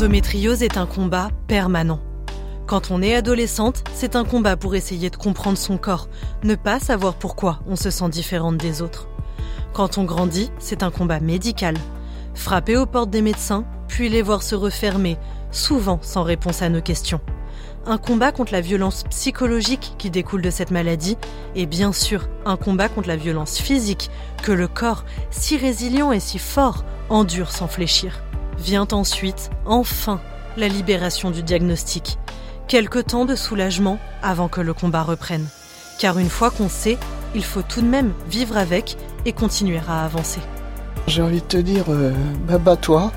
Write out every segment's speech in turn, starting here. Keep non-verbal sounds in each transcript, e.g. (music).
L'endométriose est un combat permanent. Quand on est adolescente, c'est un combat pour essayer de comprendre son corps, ne pas savoir pourquoi on se sent différente des autres. Quand on grandit, c'est un combat médical. Frapper aux portes des médecins, puis les voir se refermer, souvent sans réponse à nos questions. Un combat contre la violence psychologique qui découle de cette maladie, et bien sûr un combat contre la violence physique que le corps, si résilient et si fort, endure sans fléchir. Vient ensuite, enfin, la libération du diagnostic. Quelque temps de soulagement avant que le combat reprenne. Car une fois qu'on sait, il faut tout de même vivre avec et continuer à avancer. J'ai envie de te dire, euh, bah, toi.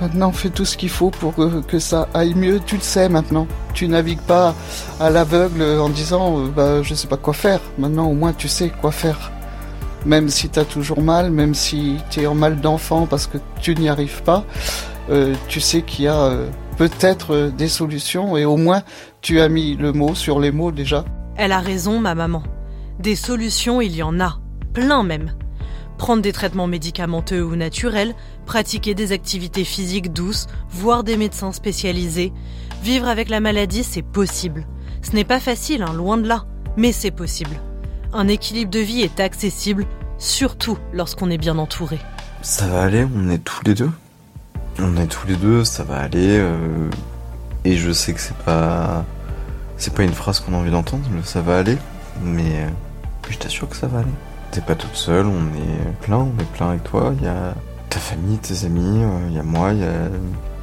Maintenant, fais tout ce qu'il faut pour que, ça aille mieux. Tu le sais maintenant. Tu navigues pas à l'aveugle en disant, euh, bah, je sais pas quoi faire. Maintenant, au moins, tu sais quoi faire. Même si tu as toujours mal, même si tu es en mal d'enfant parce que tu n'y arrives pas, euh, tu sais qu'il y a euh, peut-être des solutions et au moins tu as mis le mot sur les mots déjà. Elle a raison, ma maman. Des solutions, il y en a. Plein même. Prendre des traitements médicamenteux ou naturels, pratiquer des activités physiques douces, voir des médecins spécialisés. Vivre avec la maladie, c'est possible. Ce n'est pas facile, hein, loin de là, mais c'est possible. Un équilibre de vie est accessible, surtout lorsqu'on est bien entouré. Ça va aller, on est tous les deux? On est tous les deux, ça va aller. Euh, et je sais que c'est pas. C'est pas une phrase qu'on a envie d'entendre, ça va aller. Mais euh, je t'assure que ça va aller. T'es pas toute seule, on est plein, on est plein avec toi. Il y a ta famille, tes amis, euh, il y a moi, il y a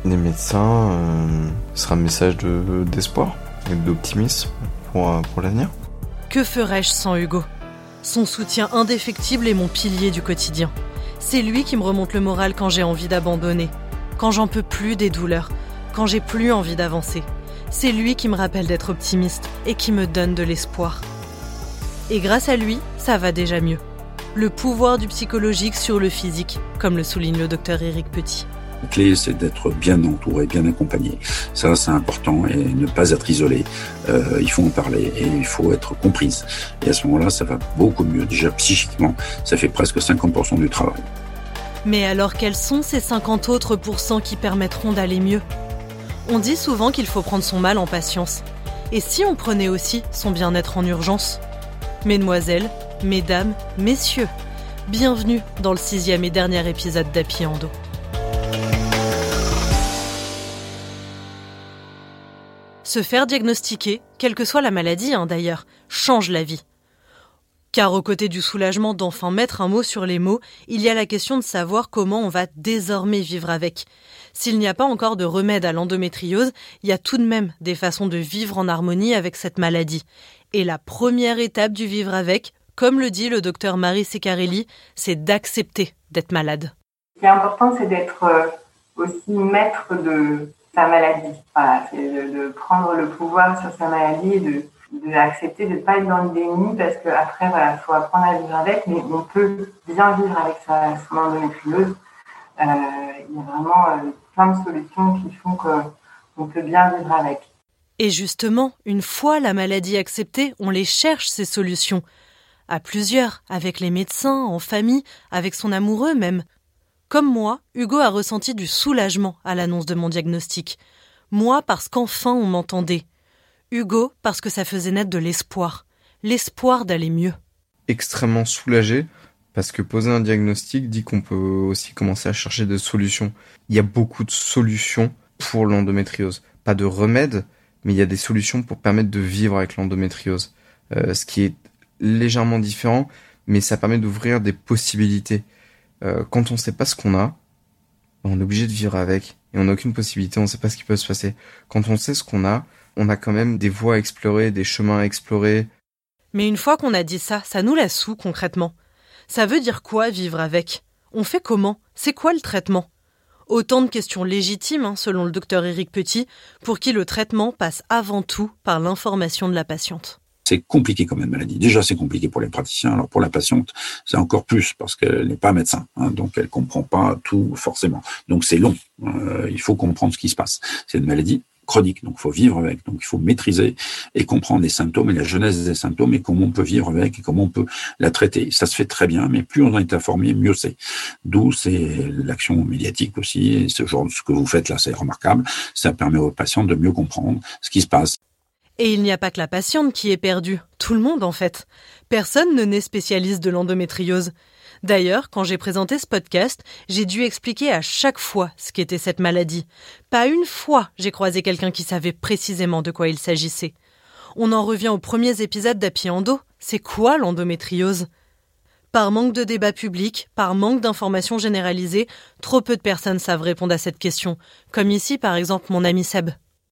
les médecins. Ce sera un message d'espoir et d'optimisme pour, pour l'avenir. Que ferais-je sans Hugo? Son soutien indéfectible est mon pilier du quotidien. C'est lui qui me remonte le moral quand j'ai envie d'abandonner, quand j'en peux plus des douleurs, quand j'ai plus envie d'avancer. C'est lui qui me rappelle d'être optimiste et qui me donne de l'espoir. Et grâce à lui, ça va déjà mieux. Le pouvoir du psychologique sur le physique, comme le souligne le docteur Éric Petit. La clé, c'est d'être bien entouré, bien accompagné. Ça, c'est important et ne pas être isolé. Euh, il faut en parler et il faut être comprise. Et à ce moment-là, ça va beaucoup mieux. Déjà, psychiquement, ça fait presque 50% du travail. Mais alors, quels sont ces 50 autres pourcents qui permettront d'aller mieux? On dit souvent qu'il faut prendre son mal en patience. Et si on prenait aussi son bien-être en urgence? Mesdemoiselles, mesdames, messieurs, bienvenue dans le sixième et dernier épisode d'Api Se faire diagnostiquer, quelle que soit la maladie hein, d'ailleurs, change la vie. Car aux côtés du soulagement d'enfin mettre un mot sur les mots, il y a la question de savoir comment on va désormais vivre avec. S'il n'y a pas encore de remède à l'endométriose, il y a tout de même des façons de vivre en harmonie avec cette maladie. Et la première étape du vivre avec, comme le dit le docteur Marie Secarelli, c'est d'accepter d'être malade. Ce qui est important, c'est d'être euh, aussi maître de sa maladie. C'est de, prendre le pouvoir sur sa maladie de, de accepter de ne pas être dans le déni parce qu'après, voilà, il faut apprendre à vivre avec, mais on peut bien vivre avec sa, son endométriose. Il y a vraiment euh, plein de solutions qui font qu'on peut bien vivre avec. Et justement, une fois la maladie acceptée, on les cherche, ces solutions. À plusieurs, avec les médecins, en famille, avec son amoureux même. Comme moi, Hugo a ressenti du soulagement à l'annonce de mon diagnostic. Moi parce qu'enfin on m'entendait. Hugo parce que ça faisait naître de l'espoir. L'espoir d'aller mieux. Extrêmement soulagé parce que poser un diagnostic dit qu'on peut aussi commencer à chercher des solutions. Il y a beaucoup de solutions pour l'endométriose. Pas de remède, mais il y a des solutions pour permettre de vivre avec l'endométriose. Euh, ce qui est légèrement différent, mais ça permet d'ouvrir des possibilités. Euh, quand on ne sait pas ce qu'on a, on est obligé de vivre avec, et on n'a aucune possibilité, on ne sait pas ce qui peut se passer. Quand on sait ce qu'on a, on a quand même des voies à explorer, des chemins à explorer. Mais une fois qu'on a dit ça, ça nous laisse où concrètement? Ça veut dire quoi vivre avec? On fait comment? C'est quoi le traitement? Autant de questions légitimes, hein, selon le docteur Éric Petit, pour qui le traitement passe avant tout par l'information de la patiente. C'est compliqué comme une maladie. Déjà, c'est compliqué pour les praticiens. Alors pour la patiente, c'est encore plus parce qu'elle n'est pas médecin, hein, donc elle comprend pas tout forcément. Donc c'est long. Euh, il faut comprendre ce qui se passe. C'est une maladie chronique. Donc, il faut vivre avec. Donc, il faut maîtriser et comprendre les symptômes et la genèse des symptômes et comment on peut vivre avec et comment on peut la traiter. Ça se fait très bien, mais plus on en est informé, mieux c'est. D'où c'est l'action médiatique aussi. Et ce genre, ce que vous faites là, c'est remarquable. Ça permet aux patients de mieux comprendre ce qui se passe. Et il n'y a pas que la patiente qui est perdue, tout le monde en fait. Personne ne n'est spécialiste de l'endométriose. D'ailleurs, quand j'ai présenté ce podcast, j'ai dû expliquer à chaque fois ce qu'était cette maladie. Pas une fois j'ai croisé quelqu'un qui savait précisément de quoi il s'agissait. On en revient aux premiers épisodes d'Api Endo. C'est quoi l'endométriose? Par manque de débat public, par manque d'informations généralisées, trop peu de personnes savent répondre à cette question. Comme ici, par exemple, mon ami Seb.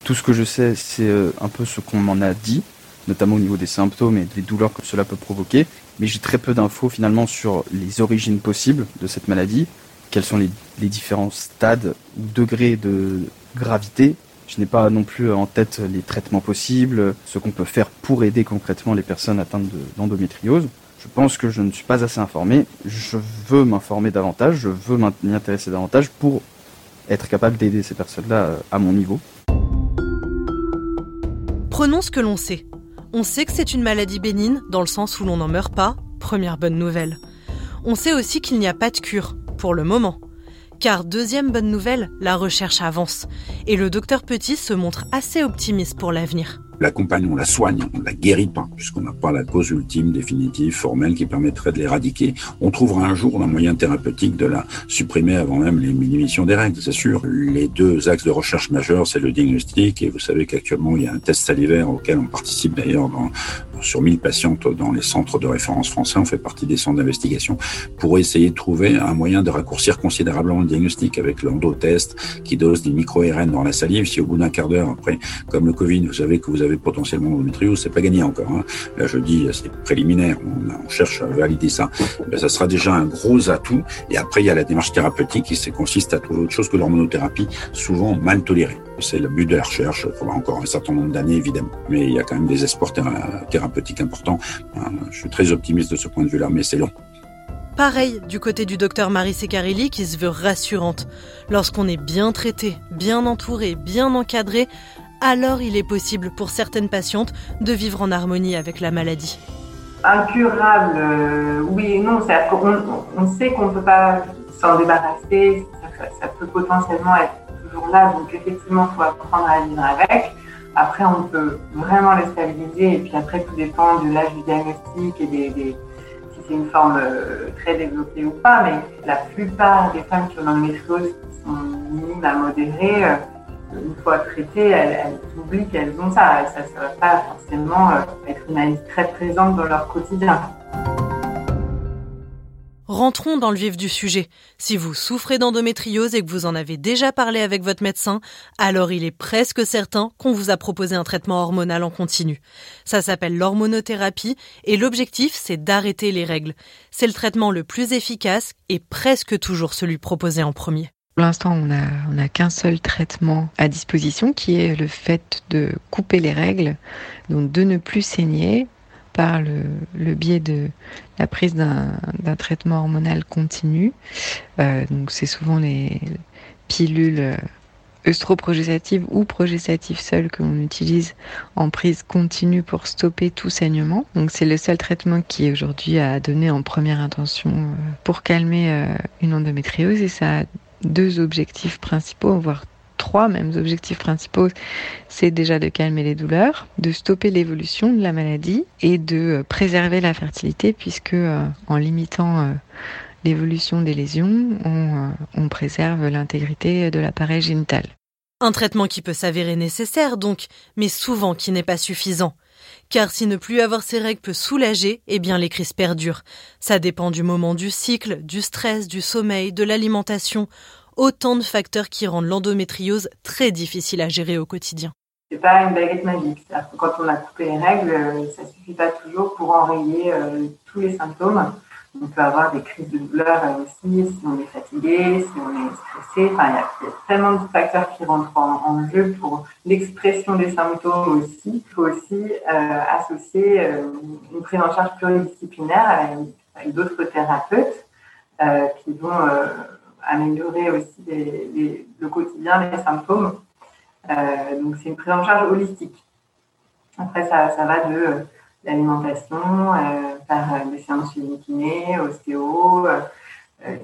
Tout ce que je sais, c'est euh, un peu ce qu'on m'en a dit, notamment au niveau des symptômes et des douleurs que cela peut provoquer. Mais j'ai très peu d'infos finalement sur les origines possibles de cette maladie, quels sont les, différents stades ou degrés de gravité. Je n'ai pas non plus en tête les traitements possibles, ce qu'on peut faire pour aider concrètement les personnes atteintes d'endométriose. je pense que je ne suis pas assez informé. Je veux m'informer davantage, je veux m'y intéresser davantage pour être capable d'aider ces personnes-là euh, à mon niveau. Prenons ce que l'on sait. On sait que c'est une maladie bénigne dans le sens où l'on n'en meurt pas, première bonne nouvelle. On sait aussi qu'il n'y a pas de cure, pour le moment. Car deuxième bonne nouvelle, la recherche avance, et le docteur Petit se montre assez optimiste pour l'avenir l'accompagne, on la soigne, on la guérit pas, puisqu'on n'a pas la cause ultime, définitive, formelle qui permettrait de l'éradiquer. On trouvera un jour un moyen thérapeutique de la supprimer avant même l'émission des règles, c'est sûr. Les deux axes de recherche majeurs, c'est le diagnostic, et vous savez qu'actuellement, il y a un test salivaire auquel on participe d'ailleurs dans, sur 1000 patientes dans les centres de référence français, on fait partie des centres d'investigation, pour essayer de trouver un moyen de raccourcir considérablement le diagnostic avec l'endotest qui dose des micro-RN dans la salive. Si au bout d'un quart d'heure, après, comme le Covid, vous savez que vous avez potentiellement l'endométriose, c'est pas gagné encore. Hein. Là, je dis, c'est préliminaire, on, cherche à valider ça. Ben, ça sera déjà un gros atout. Et après, il y a la démarche thérapeutique qui consiste à trouver autre chose que l'hormonothérapie, souvent mal tolérée. C'est le but de la recherche. Il faudra encore un certain nombre d'années, évidemment. Mais il y a quand même des espoirs thérapeutiques importants. Hein, je suis très optimiste de ce point de vue-là, mais c'est long. Pareil du côté du docteur Marie Secarilli qui se veut rassurante. Lorsqu'on est bien traité, bien entouré, bien encadré, alors il est possible pour certaines patientes de vivre en harmonie avec la maladie. Incurable, euh, oui et non. On, sait qu'on ne peut pas s'en débarrasser, ça, peut potentiellement être toujours là, donc effectivement, il faut apprendre à vivre avec. Après, on peut vraiment les stabiliser, et puis après, tout dépend de l'âge du diagnostic et des, si c'est une forme euh, très développée ou pas, mais la plupart des femmes qui ont l'endométriose qui sont minimes à modérées, euh, une fois traitées, elles, oublient qu'elles ont ça. Ça ne va pas forcément euh, être une analyse très présente dans leur quotidien. Rentrons dans le vif du sujet. Si vous souffrez d'endométriose et que vous en avez déjà parlé avec votre médecin, alors il est presque certain qu'on vous a proposé un traitement hormonal en continu. Ça s'appelle l'hormonothérapie et l'objectif c'est d'arrêter les règles. C'est le traitement le plus efficace et presque toujours celui proposé en premier. Pour l'instant, on n'a on a qu'un seul traitement à disposition qui est le fait de couper les règles, donc de ne plus saigner par le, biais de la prise d'un traitement hormonal continu. Euh, donc c'est souvent les pilules œstroprogestatives ou progestatives seules que l'on utilise en prise continue pour stopper tout saignement. C'est le seul traitement qui est aujourd'hui à donner en première intention euh, pour calmer euh, une endométriose et ça deux objectifs principaux, voire trois mêmes objectifs principaux, c'est déjà de calmer les douleurs, de stopper l'évolution de la maladie et de euh, préserver la fertilité puisque euh, en limitant euh, l'évolution des lésions, on, on préserve l'intégrité de l'appareil génital. Un traitement qui peut s'avérer nécessaire donc, mais souvent qui n'est pas suffisant. Car si ne plus avoir ses règles peut soulager, eh bien les crises perdurent. Ça dépend du moment du cycle, du stress, du sommeil, de l'alimentation, autant de facteurs qui rendent l'endométriose très difficile à gérer au quotidien. C'est pas une baguette magique. quand on a coupé les règles, euh, ça suffit pas toujours pour enrayer euh, tous les symptômes. On peut avoir des crises de douleur aussi si on est fatigué, si on est stressé. Enfin, il y, a tellement de facteurs qui rentrent en, jeu pour l'expression des symptômes aussi. Il faut aussi euh, associer euh, une prise en charge pluridisciplinaire avec, d'autres thérapeutes euh, qui vont améliorer aussi le quotidien, les symptômes. Donc c'est une prise en charge holistique. Après, ça, ça va de l'alimentation, par des séances chez kiné, ostéo,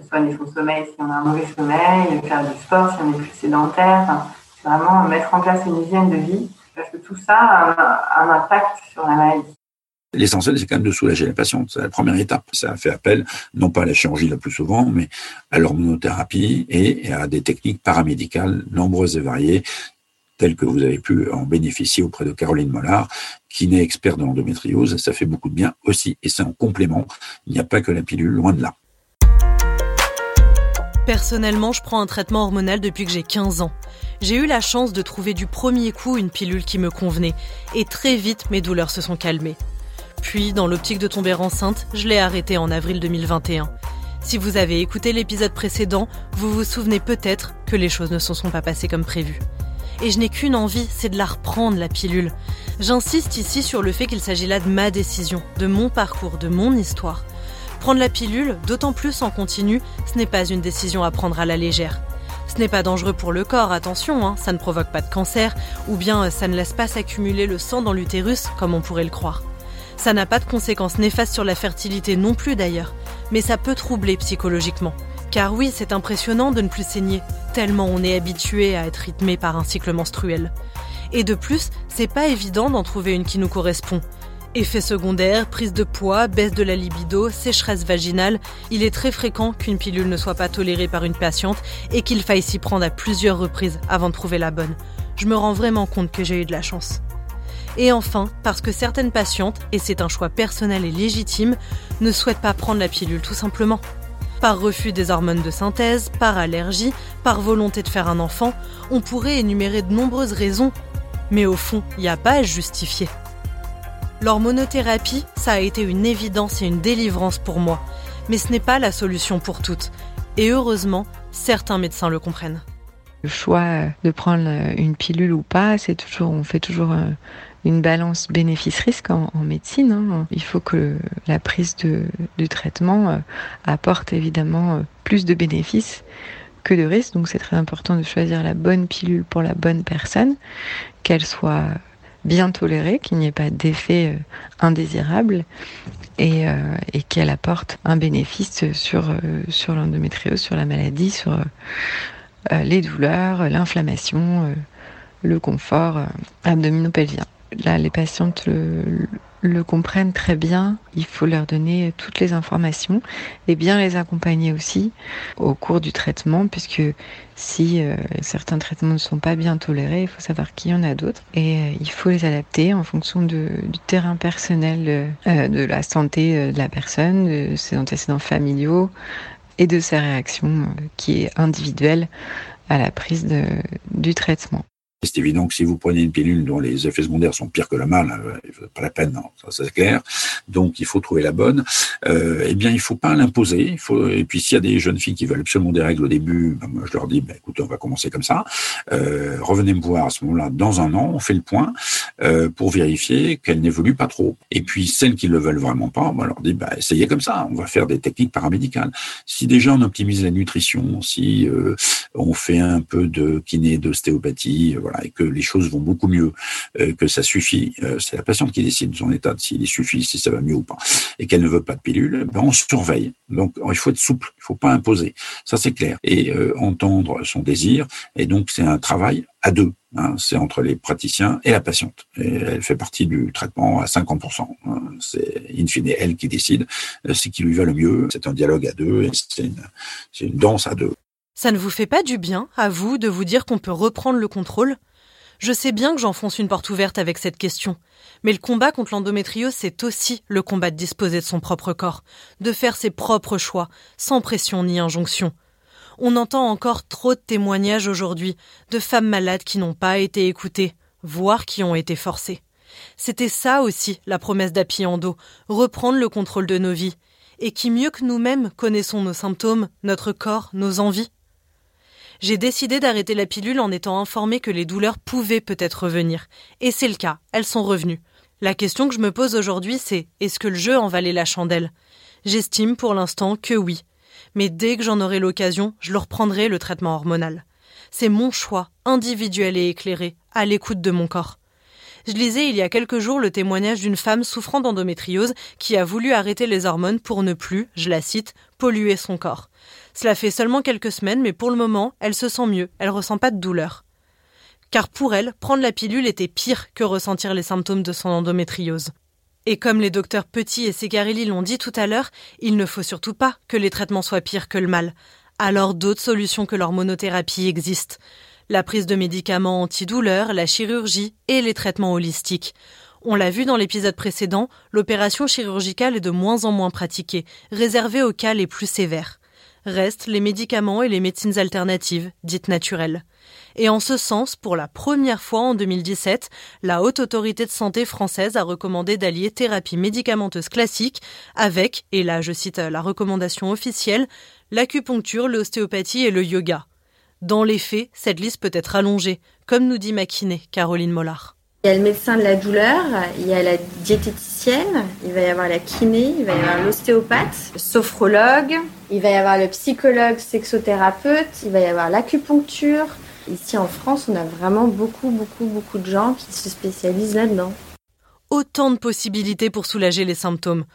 soigner son sommeil si on a un mauvais sommeil, faire du sport si on est plus sédentaire. vraiment mettre en place une hygiène de vie parce que tout ça a un, impact sur la maladie. L'essentiel, c'est quand même de soulager la patiente. C'est la première étape. Ça fait appel, non pas à la chirurgie la plus souvent, mais à l'hormonothérapie et à des techniques paramédicales nombreuses et variées, telles que vous avez pu en bénéficier auprès de Caroline Mollard, qui n'est experte de l'endométriose. Ça fait beaucoup de bien aussi. Et c'est en complément. Il n'y a pas que la pilule, loin de là. Personnellement, je prends un traitement hormonal depuis que j'ai 15 ans. J'ai eu la chance de trouver du premier coup une pilule qui me convenait, et très vite mes douleurs se sont calmées. Puis, dans l'optique de tomber enceinte, je l'ai arrêtée en avril 2021. Si vous avez écouté l'épisode précédent, vous vous souvenez peut-être que les choses ne se sont pas passées comme prévu. Et je n'ai qu'une envie, c'est de la reprendre, la pilule. J'insiste ici sur le fait qu'il s'agit là de ma décision, de mon parcours, de mon histoire. Prendre la pilule, d'autant plus en continu, ce n'est pas une décision à prendre à la légère. Ce n'est pas dangereux pour le corps, attention, hein, ça ne provoque pas de cancer, ou bien euh, ça ne laisse pas s'accumuler le sang dans l'utérus, comme on pourrait le croire. Ça n'a pas de conséquences néfastes sur la fertilité non plus d'ailleurs, mais ça peut troubler psychologiquement. Car oui, c'est impressionnant de ne plus saigner, tellement on est habitué à être rythmé par un cycle menstruel. Et de plus, c'est pas évident d'en trouver une qui nous correspond. Effets secondaires, prise de poids, baisse de la libido, sécheresse vaginale, il est très fréquent qu'une pilule ne soit pas tolérée par une patiente et qu'il faille s'y prendre à plusieurs reprises avant de trouver la bonne. Je me rends vraiment compte que j'ai eu de la chance. Et enfin, parce que certaines patientes, et c'est un choix personnel et légitime, ne souhaitent pas prendre la pilule tout simplement. Par refus des hormones de synthèse, par allergie, par volonté de faire un enfant, on pourrait énumérer de nombreuses raisons. Mais au fond, il n'y a pas à justifier. L'hormonothérapie, ça a été une évidence et une délivrance pour moi, mais ce n'est pas la solution pour toutes. Et heureusement, certains médecins le comprennent. Le choix de prendre une pilule ou pas, c'est toujours, on fait toujours euh, une balance bénéfice-risque en, médecine. Hein. Il faut que la prise de, du traitement euh, apporte évidemment euh, plus de bénéfices que de risques. Donc c'est très important de choisir la bonne pilule pour la bonne personne, qu'elle soit bien tolérée, qu'il n'y ait pas d'effet euh, indésirable et, qu'elle apporte un bénéfice sur, sur l'endométriose, sur la maladie, sur les douleurs, l'inflammation, le confort abdominopelvien. Là, les patientes le, le comprennent très bien. Il faut leur donner toutes les informations et bien les accompagner aussi au cours du traitement, puisque si euh, certains traitements ne sont pas bien tolérés, il faut savoir qu'il y en a d'autres et euh, il faut les adapter en fonction de, du terrain personnel, euh, de la santé de la personne, de ses antécédents familiaux et de sa réaction qui est individuelle à la prise de, du traitement. C'est évident que si vous prenez une pilule dont les effets secondaires sont pires que le mal, euh, pas la peine, non, ça c'est clair. Donc il faut trouver la bonne. Euh, eh bien, il faut pas l'imposer. Il faut. Et puis s'il y a des jeunes filles qui veulent absolument des règles au début, ben, moi je leur dis, ben, écoutez, on va commencer comme ça. Euh, revenez me voir à ce moment-là dans un an. On fait le point euh, pour vérifier qu'elles n'évoluent pas trop. Et puis celles qui le veulent vraiment pas, on leur dit, ben, essayez comme ça. On va faire des techniques paramédicales. Si déjà on optimise la nutrition, si euh, on fait un peu de kiné, d'ostéopathie, voilà et que les choses vont beaucoup mieux, euh, que ça suffit, euh, c'est la patiente qui décide de son état, s'il suffit, si ça va mieux ou pas, et qu'elle ne veut pas de pilule, ben on surveille. Donc il faut être souple, il faut pas imposer, ça c'est clair, et euh, entendre son désir. Et donc c'est un travail à deux. Hein, c'est entre les praticiens et la patiente. Elle fait partie du traitement à 50%. Hein. c'est in fine elle qui décide ce qui lui va le mieux. C'est un dialogue à deux c'est une danse à deux. Ça ne vous fait pas du bien, à vous, de vous dire qu'on peut reprendre le contrôle? Je sais bien que j'enfonce une porte ouverte avec cette question, mais le combat contre l'endométriose, c'est aussi le combat de disposer de son propre corps, de faire ses propres choix, sans pression ni injonction. On entend encore trop de témoignages aujourd'hui de femmes malades qui n'ont pas été écoutées, voire qui ont été forcées. C'était ça aussi la promesse d'Api Endo, reprendre le contrôle de nos vies, et qui mieux que nous-mêmes connaissons nos symptômes, notre corps, nos envies. J'ai décidé d'arrêter la pilule en étant informée que les douleurs pouvaient peut-être revenir. Et c'est le cas, elles sont revenues. La question que je me pose aujourd'hui, c'est est-ce que le jeu en valait la chandelle? J'estime pour l'instant que oui. Mais dès que j'en aurai l'occasion, je le reprendrai le traitement hormonal. C'est mon choix, individuel et éclairé, à l'écoute de mon corps. Je lisais il y a quelques jours le témoignage d'une femme souffrant d'endométriose qui a voulu arrêter les hormones pour ne plus, je la cite, polluer son corps. Cela fait seulement quelques semaines, mais pour le moment, elle se sent mieux, elle ressent pas de douleur. Car pour elle, prendre la pilule était pire que ressentir les symptômes de son endométriose. Et comme les docteurs Petit et Segarelli l'ont dit tout à l'heure, il ne faut surtout pas que les traitements soient pires que le mal. Alors d'autres solutions que l'hormonothérapie existent la prise de médicaments antidouleurs, la chirurgie et les traitements holistiques. On l'a vu dans l'épisode précédent, l'opération chirurgicale est de moins en moins pratiquée, réservée aux cas les plus sévères. Restent les médicaments et les médecines alternatives, dites naturelles. Et en ce sens, pour la première fois en 2017, la Haute Autorité de Santé française a recommandé d'allier thérapie médicamenteuse classique avec, et là je cite la recommandation officielle, l'acupuncture, l'ostéopathie et le yoga. Dans les faits, cette liste peut être allongée, comme nous dit Maquinet, Caroline Mollard. Il y a le médecin de la douleur, il y a la diététicienne, il va y avoir la kiné, il va y avoir l'ostéopathe, le sophrologue, il va y avoir le psychologue sexothérapeute, il va y avoir l'acupuncture. Ici en France, on a vraiment beaucoup, beaucoup, beaucoup de gens qui se spécialisent là-dedans. Autant de possibilités pour soulager les symptômes.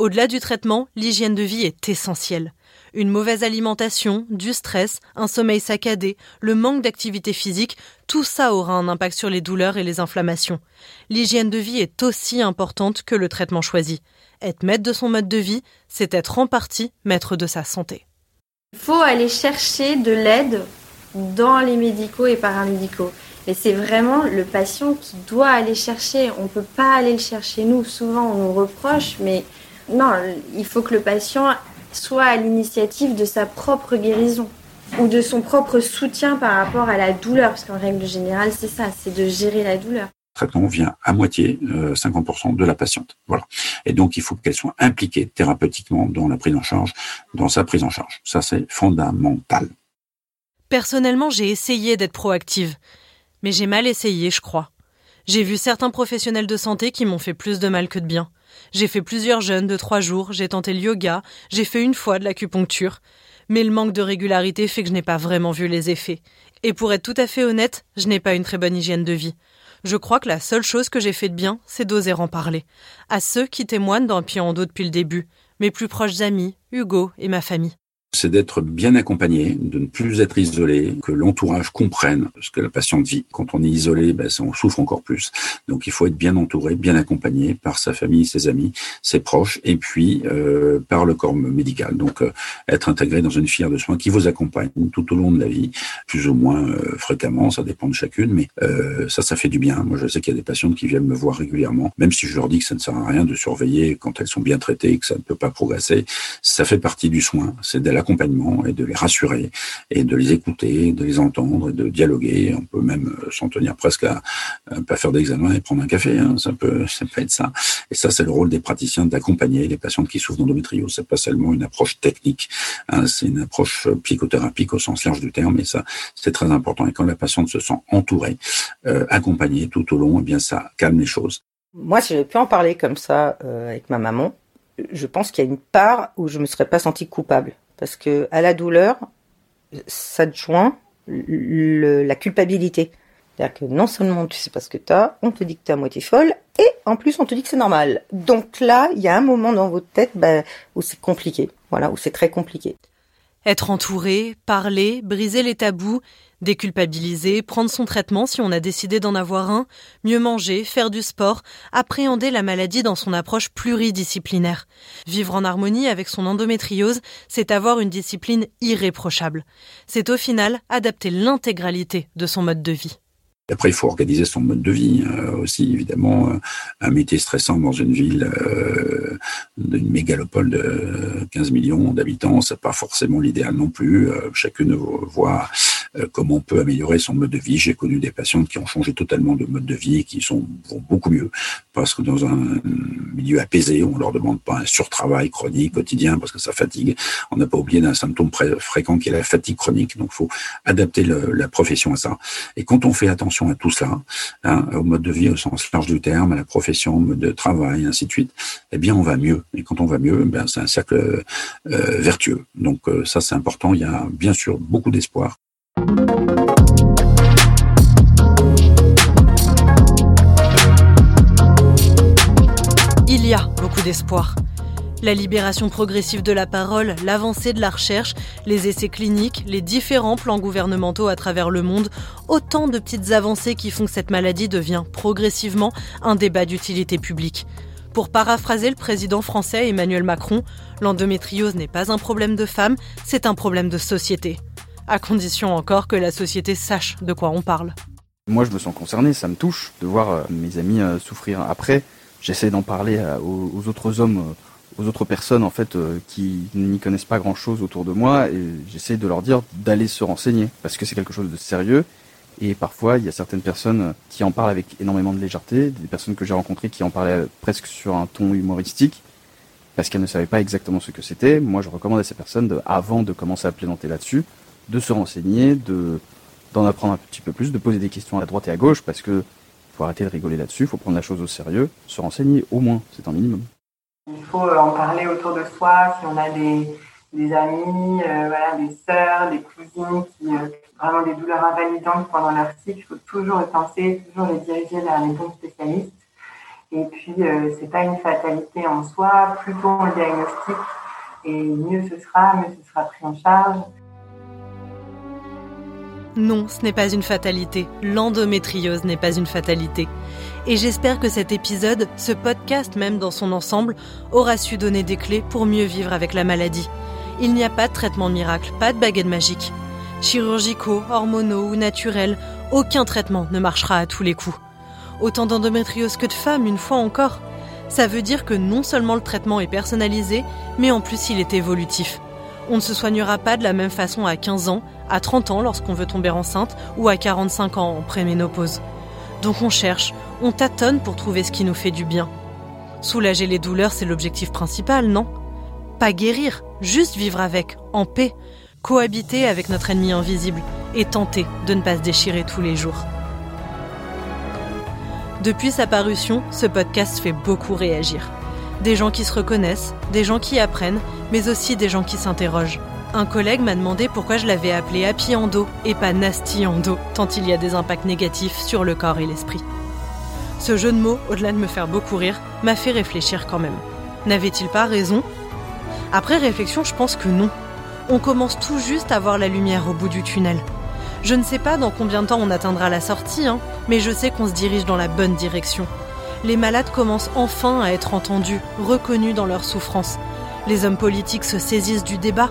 Au-delà du traitement, l'hygiène de vie est essentielle. Une mauvaise alimentation, du stress, un sommeil saccadé, le manque d'activité physique, tout ça aura un impact sur les douleurs et les inflammations. L'hygiène de vie est aussi importante que le traitement choisi. Être maître de son mode de vie, c'est être en partie maître de sa santé. Il faut aller chercher de l'aide dans les médicaux et paramédicaux. Mais c'est vraiment le patient qui doit aller chercher. On ne peut pas aller le chercher nous. Souvent, on nous reproche, mais non, il faut que le patient soit à l'initiative de sa propre guérison ou de son propre soutien par rapport à la douleur, parce qu'en règle générale, c'est ça, c'est de gérer la douleur. Traitement vient à moitié, 50% euh, de la patiente. Voilà. Et donc, il faut qu'elle soit impliquée thérapeutiquement dans la prise en charge, dans sa prise en charge. Ça, c'est fondamental. Personnellement, j'ai essayé d'être proactive, mais j'ai mal essayé, je crois. J'ai vu certains professionnels de santé qui m'ont fait plus de mal que de bien. J'ai fait plusieurs jeûnes de trois jours, j'ai tenté le yoga, j'ai fait une fois de l'acupuncture. Mais le manque de régularité fait que je n'ai pas vraiment vu les effets. Et pour être tout à fait honnête, je n'ai pas une très bonne hygiène de vie. Je crois que la seule chose que j'ai fait de bien, c'est d'oser en parler. À ceux qui témoignent d'un pied en dos depuis le début. Mes plus proches amis, Hugo et ma famille c'est d'être bien accompagné, de ne plus être isolé, que l'entourage comprenne ce que la patiente vit. Quand on est isolé, ben, on souffre encore plus. Donc il faut être bien entouré, bien accompagné par sa famille, ses amis, ses proches, et puis euh, par le corps médical. Donc euh, être intégré dans une filière de soins qui vous accompagne tout au long de la vie, plus ou moins euh, fréquemment, ça dépend de chacune, mais ça, ça fait du bien. Moi, je sais qu'il y a des patientes qui viennent me voir régulièrement, même si je leur dis que ça ne sert à rien de surveiller quand elles sont bien traitées, que ça ne peut pas progresser. Ça fait partie du soin, c'est l'accompagnement et de les rassurer et de les écouter, de les entendre et de dialoguer. On peut même euh, s'en tenir presque à, pas faire d'examen et prendre un café. Hein. Ça peut, (laughs) ça peut être ça. Et ça, c'est le rôle des praticiens d'accompagner les patientes qui souffrent d'endométriose. C'est pas seulement une approche technique. Hein. C'est une approche psychothérapique au sens large du terme. Et ça, c'est très important. Et quand la patiente se sent entourée, euh, accompagnée tout au long, eh bien, ça calme les choses. Moi, si j'avais pu en parler comme ça euh, avec ma maman, je pense qu'il y a une part où je me serais pas sentie coupable. Parce que à la douleur s'adjoint la culpabilité. C'est-à-dire que non seulement tu sais pas ce que tu as, on te dit que tu es à moitié folle, et en plus on te dit que c'est normal. Donc là, il y a un moment dans votre tête bah, où c'est compliqué, voilà, où c'est très compliqué. Être entouré, parler, briser les tabous, déculpabiliser, prendre son traitement si on a décidé d'en avoir un, mieux manger, faire du sport, appréhender la maladie dans son approche pluridisciplinaire. Vivre en harmonie avec son endométriose, c'est avoir une discipline irréprochable. C'est au final adapter l'intégralité de son mode de vie. Après, il faut organiser son mode de vie euh, aussi, évidemment. Euh, un métier stressant dans une ville euh, d'une mégalopole de 15 millions d'habitants, c'est pas forcément l'idéal non plus. chacune voit comment on peut améliorer son mode de vie. J'ai connu des patientes qui ont changé totalement de mode de vie et qui sont vont beaucoup mieux parce que dans un milieu apaisé, on leur demande pas un surtravail chronique quotidien parce que ça fatigue. On n'a pas oublié d'un symptôme fréquent qui est la fatigue chronique. Donc, faut adapter la profession à ça. Et quand on fait attention à tout cela, hein, au mode de vie au sens large du terme, à la profession, au mode de travail, ainsi de suite, eh bien on va mieux. Et quand on va mieux, ben c'est un cercle euh, vertueux. Donc euh, ça c'est important. Il y a bien sûr beaucoup d'espoir. Il y a beaucoup d'espoir. La libération progressive de la parole, l'avancée de la recherche, les essais cliniques, les différents plans gouvernementaux à travers le monde, autant de petites avancées qui font que cette maladie devient progressivement un débat d'utilité publique. Pour paraphraser le président français Emmanuel Macron, l'endométriose n'est pas un problème de femme, c'est un problème de société. À condition encore que la société sache de quoi on parle. Moi, je me sens concerné, ça me touche de voir euh, mes amis euh, souffrir. Après, j'essaie d'en parler euh, aux autres hommes aux autres personnes en fait qui n'y connaissent pas grand chose autour de moi et j'essaie de leur dire d'aller se renseigner parce que c'est quelque chose de sérieux et parfois il y a certaines personnes qui en parlent avec énormément de légèreté, des personnes que j'ai rencontrées qui en parlaient presque sur un ton humoristique parce qu'elles ne savaient pas exactement ce que c'était. Moi je recommande à ces personnes avant de commencer à plaisanter là-dessus de se renseigner, de d'en apprendre un petit peu plus, de poser des questions à droite et à gauche parce que faut arrêter de rigoler là-dessus, faut prendre la chose au sérieux, se renseigner au moins, c'est un minimum. Il faut euh, en parler autour de soi, si on a des, des amis, euh, voilà, des sœurs, des cousines qui euh, vraiment des douleurs invalidantes pendant leur cycle, il faut toujours le penser, toujours les diriger vers les bons spécialistes. Et puis, euh, c'est pas une fatalité en soi. Plus tôt on le diagnostique, et mieux ce sera, mieux ce sera pris en charge. Non, ce n'est pas une fatalité. L'endométriose n'est pas une fatalité. Et j'espère que cet épisode, ce podcast même dans son ensemble, aura su donner des clés pour mieux vivre avec la maladie. Il n'y a pas de traitement miracle, pas de baguette magique. Chirurgicaux, hormonaux ou naturels, aucun traitement ne marchera à tous les coups. Autant d'endométriose que de femmes, une fois encore. Ça veut dire que non seulement le traitement est personnalisé, mais en plus il est évolutif. On ne se soignera pas de la même façon à 15 ans, à 30 ans lorsqu'on veut tomber enceinte ou à 45 ans en préménopause. Donc on cherche, on tâtonne pour trouver ce qui nous fait du bien. Soulager les douleurs, c'est l'objectif principal, non? Pas guérir, juste vivre avec, en paix, cohabiter avec notre ennemi invisible et tenter de ne pas se déchirer tous les jours. Depuis sa parution, ce podcast fait beaucoup réagir. Des gens qui se reconnaissent, des gens qui apprennent, mais aussi des gens qui s'interrogent. Un collègue m'a demandé pourquoi je l'avais appelé Happy Endo et pas Nasty Endo, tant il y a des impacts négatifs sur le corps et l'esprit. Ce jeu de mots, au-delà de me faire beaucoup rire, m'a fait réfléchir quand même. N'avait-il pas raison? Après réflexion, je pense que non. On commence tout juste à voir la lumière au bout du tunnel. Je ne sais pas dans combien de temps on atteindra la sortie, hein, mais je sais qu'on se dirige dans la bonne direction les malades commencent enfin à être entendus, reconnus dans leur souffrance. Les hommes politiques se saisissent du débat.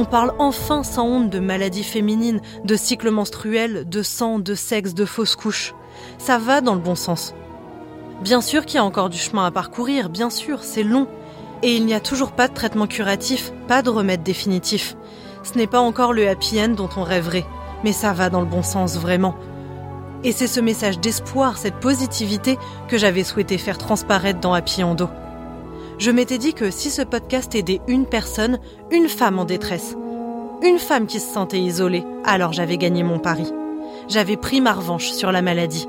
On parle enfin sans honte de maladies féminines, de cycles menstruels, de sang, de sexe, de fausses couches. Ça va dans le bon sens. Bien sûr qu'il y a encore du chemin à parcourir, bien sûr, c'est long. Et il n'y a toujours pas de traitement curatif, pas de remède définitif. Ce n'est pas encore le happy end dont on rêverait, mais ça va dans le bon sens vraiment. Et c'est ce message d'espoir, cette positivité que j'avais souhaité faire transparaître dans Happy Endo. Je m'étais dit que si ce podcast aidait une personne, une femme en détresse, une femme qui se sentait isolée, alors j'avais gagné mon pari. J'avais pris ma revanche sur la maladie.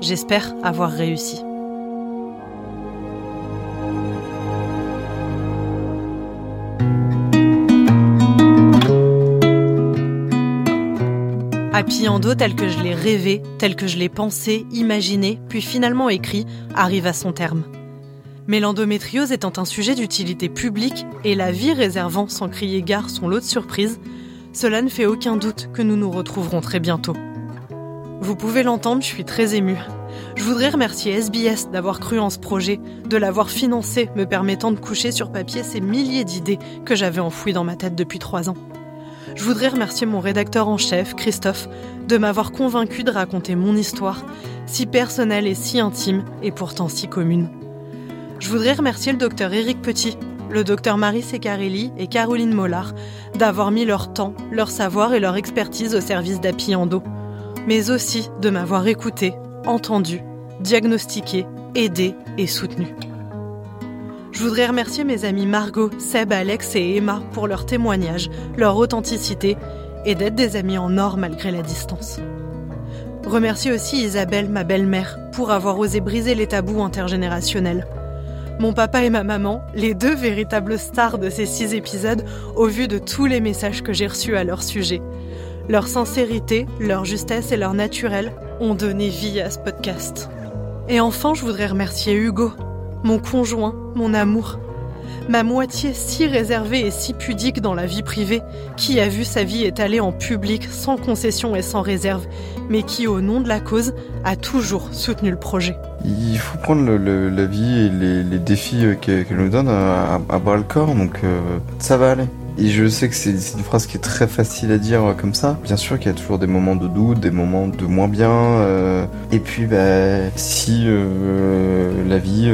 J'espère avoir réussi. Happy Endo tel que je l'ai rêvé, tel que je l'ai pensé, imaginé, puis finalement écrit, arrive à son terme. Mais l'endométriose étant un sujet d'utilité publique et la vie réservant sans crier gare son lot de surprises, cela ne fait aucun doute que nous nous retrouverons très bientôt. Vous pouvez l'entendre, je suis très émue. Je voudrais remercier SBS d'avoir cru en ce projet, de l'avoir financé, me permettant de coucher sur papier ces milliers d'idées que j'avais enfouies dans ma tête depuis trois ans. Je voudrais remercier mon rédacteur en chef, Christophe, de m'avoir convaincu de raconter mon histoire, si personnelle et si intime, et pourtant si commune. Je voudrais remercier le docteur Éric Petit, le docteur Marie Secarelli et Caroline Mollard d'avoir mis leur temps, leur savoir et leur expertise au service Endo, mais aussi de m'avoir écouté, entendu, diagnostiqué, aidé et soutenu. Je voudrais remercier mes amis Margot, Seb, Alex et Emma pour leur témoignage, leur authenticité et d'être des amis en or malgré la distance. Remercier aussi Isabelle, ma belle-mère, pour avoir osé briser les tabous intergénérationnels. Mon papa et ma maman, les deux véritables stars de ces six épisodes, au vu de tous les messages que j'ai reçus à leur sujet. Leur sincérité, leur justesse et leur naturel ont donné vie à ce podcast. Et enfin, je voudrais remercier Hugo, mon conjoint, mon amour. Ma moitié si réservée et si pudique dans la vie privée, qui a vu sa vie étalée en public sans concession et sans réserve, mais qui, au nom de la cause, a toujours soutenu le projet. Il faut prendre la vie et les, défis euh, qu'elle nous donne à, bras le corps, donc euh, ça va aller. Et je sais que c'est une phrase qui est très facile à dire euh, comme ça. Bien sûr qu'il y a toujours des moments de doute, des moments de moins bien. Et puis, bah, si la vie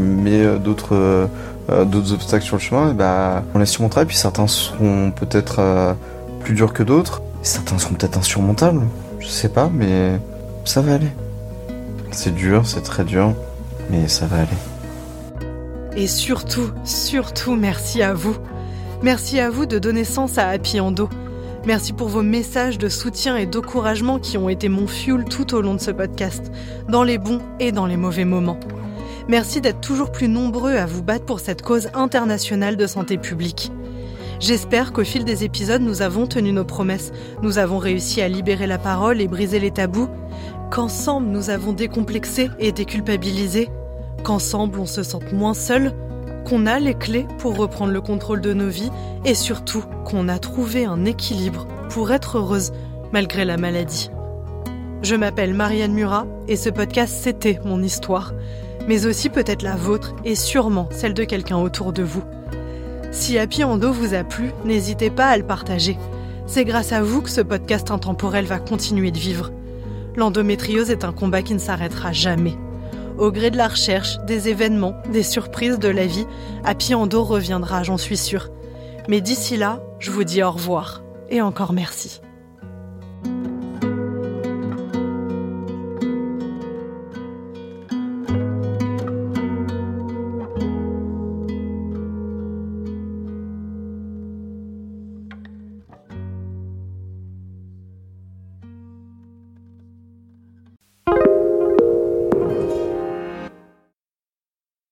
met d'autres d'autres obstacles sur le chemin, bah, on les surmontera. Puis certains seront peut-être plus durs que d'autres. Certains seront peut-être insurmontables. Je sais pas, mais ça va aller. C'est dur, c'est très dur, mais ça va aller. Et surtout, surtout merci à vous. Merci à vous de donner sens à Happy Endo. Merci pour vos messages de soutien et d'encouragement qui ont été mon fuel tout au long de ce podcast, dans les bons et dans les mauvais moments. Merci d'être toujours plus nombreux à vous battre pour cette cause internationale de santé publique. J'espère qu'au fil des épisodes, nous avons tenu nos promesses, nous avons réussi à libérer la parole et briser les tabous, qu'ensemble nous avons décomplexé et déculpabilisé, qu'ensemble on se sente moins seul, qu'on a les clés pour reprendre le contrôle de nos vies et surtout qu'on a trouvé un équilibre pour être heureuse malgré la maladie. Je m'appelle Marianne Murat et ce podcast c'était mon histoire, mais aussi peut-être la vôtre et sûrement celle de quelqu'un autour de vous. Si Happy Endo vous a plu, n'hésitez pas à le partager. C'est grâce à vous que ce podcast intemporel va continuer de vivre. L'endométriose est un combat qui ne s'arrêtera jamais. Au gré de la recherche, des événements, des surprises de la vie, Happy Endo reviendra, j'en suis sûre. Mais d'ici là, je vous dis au revoir et encore merci.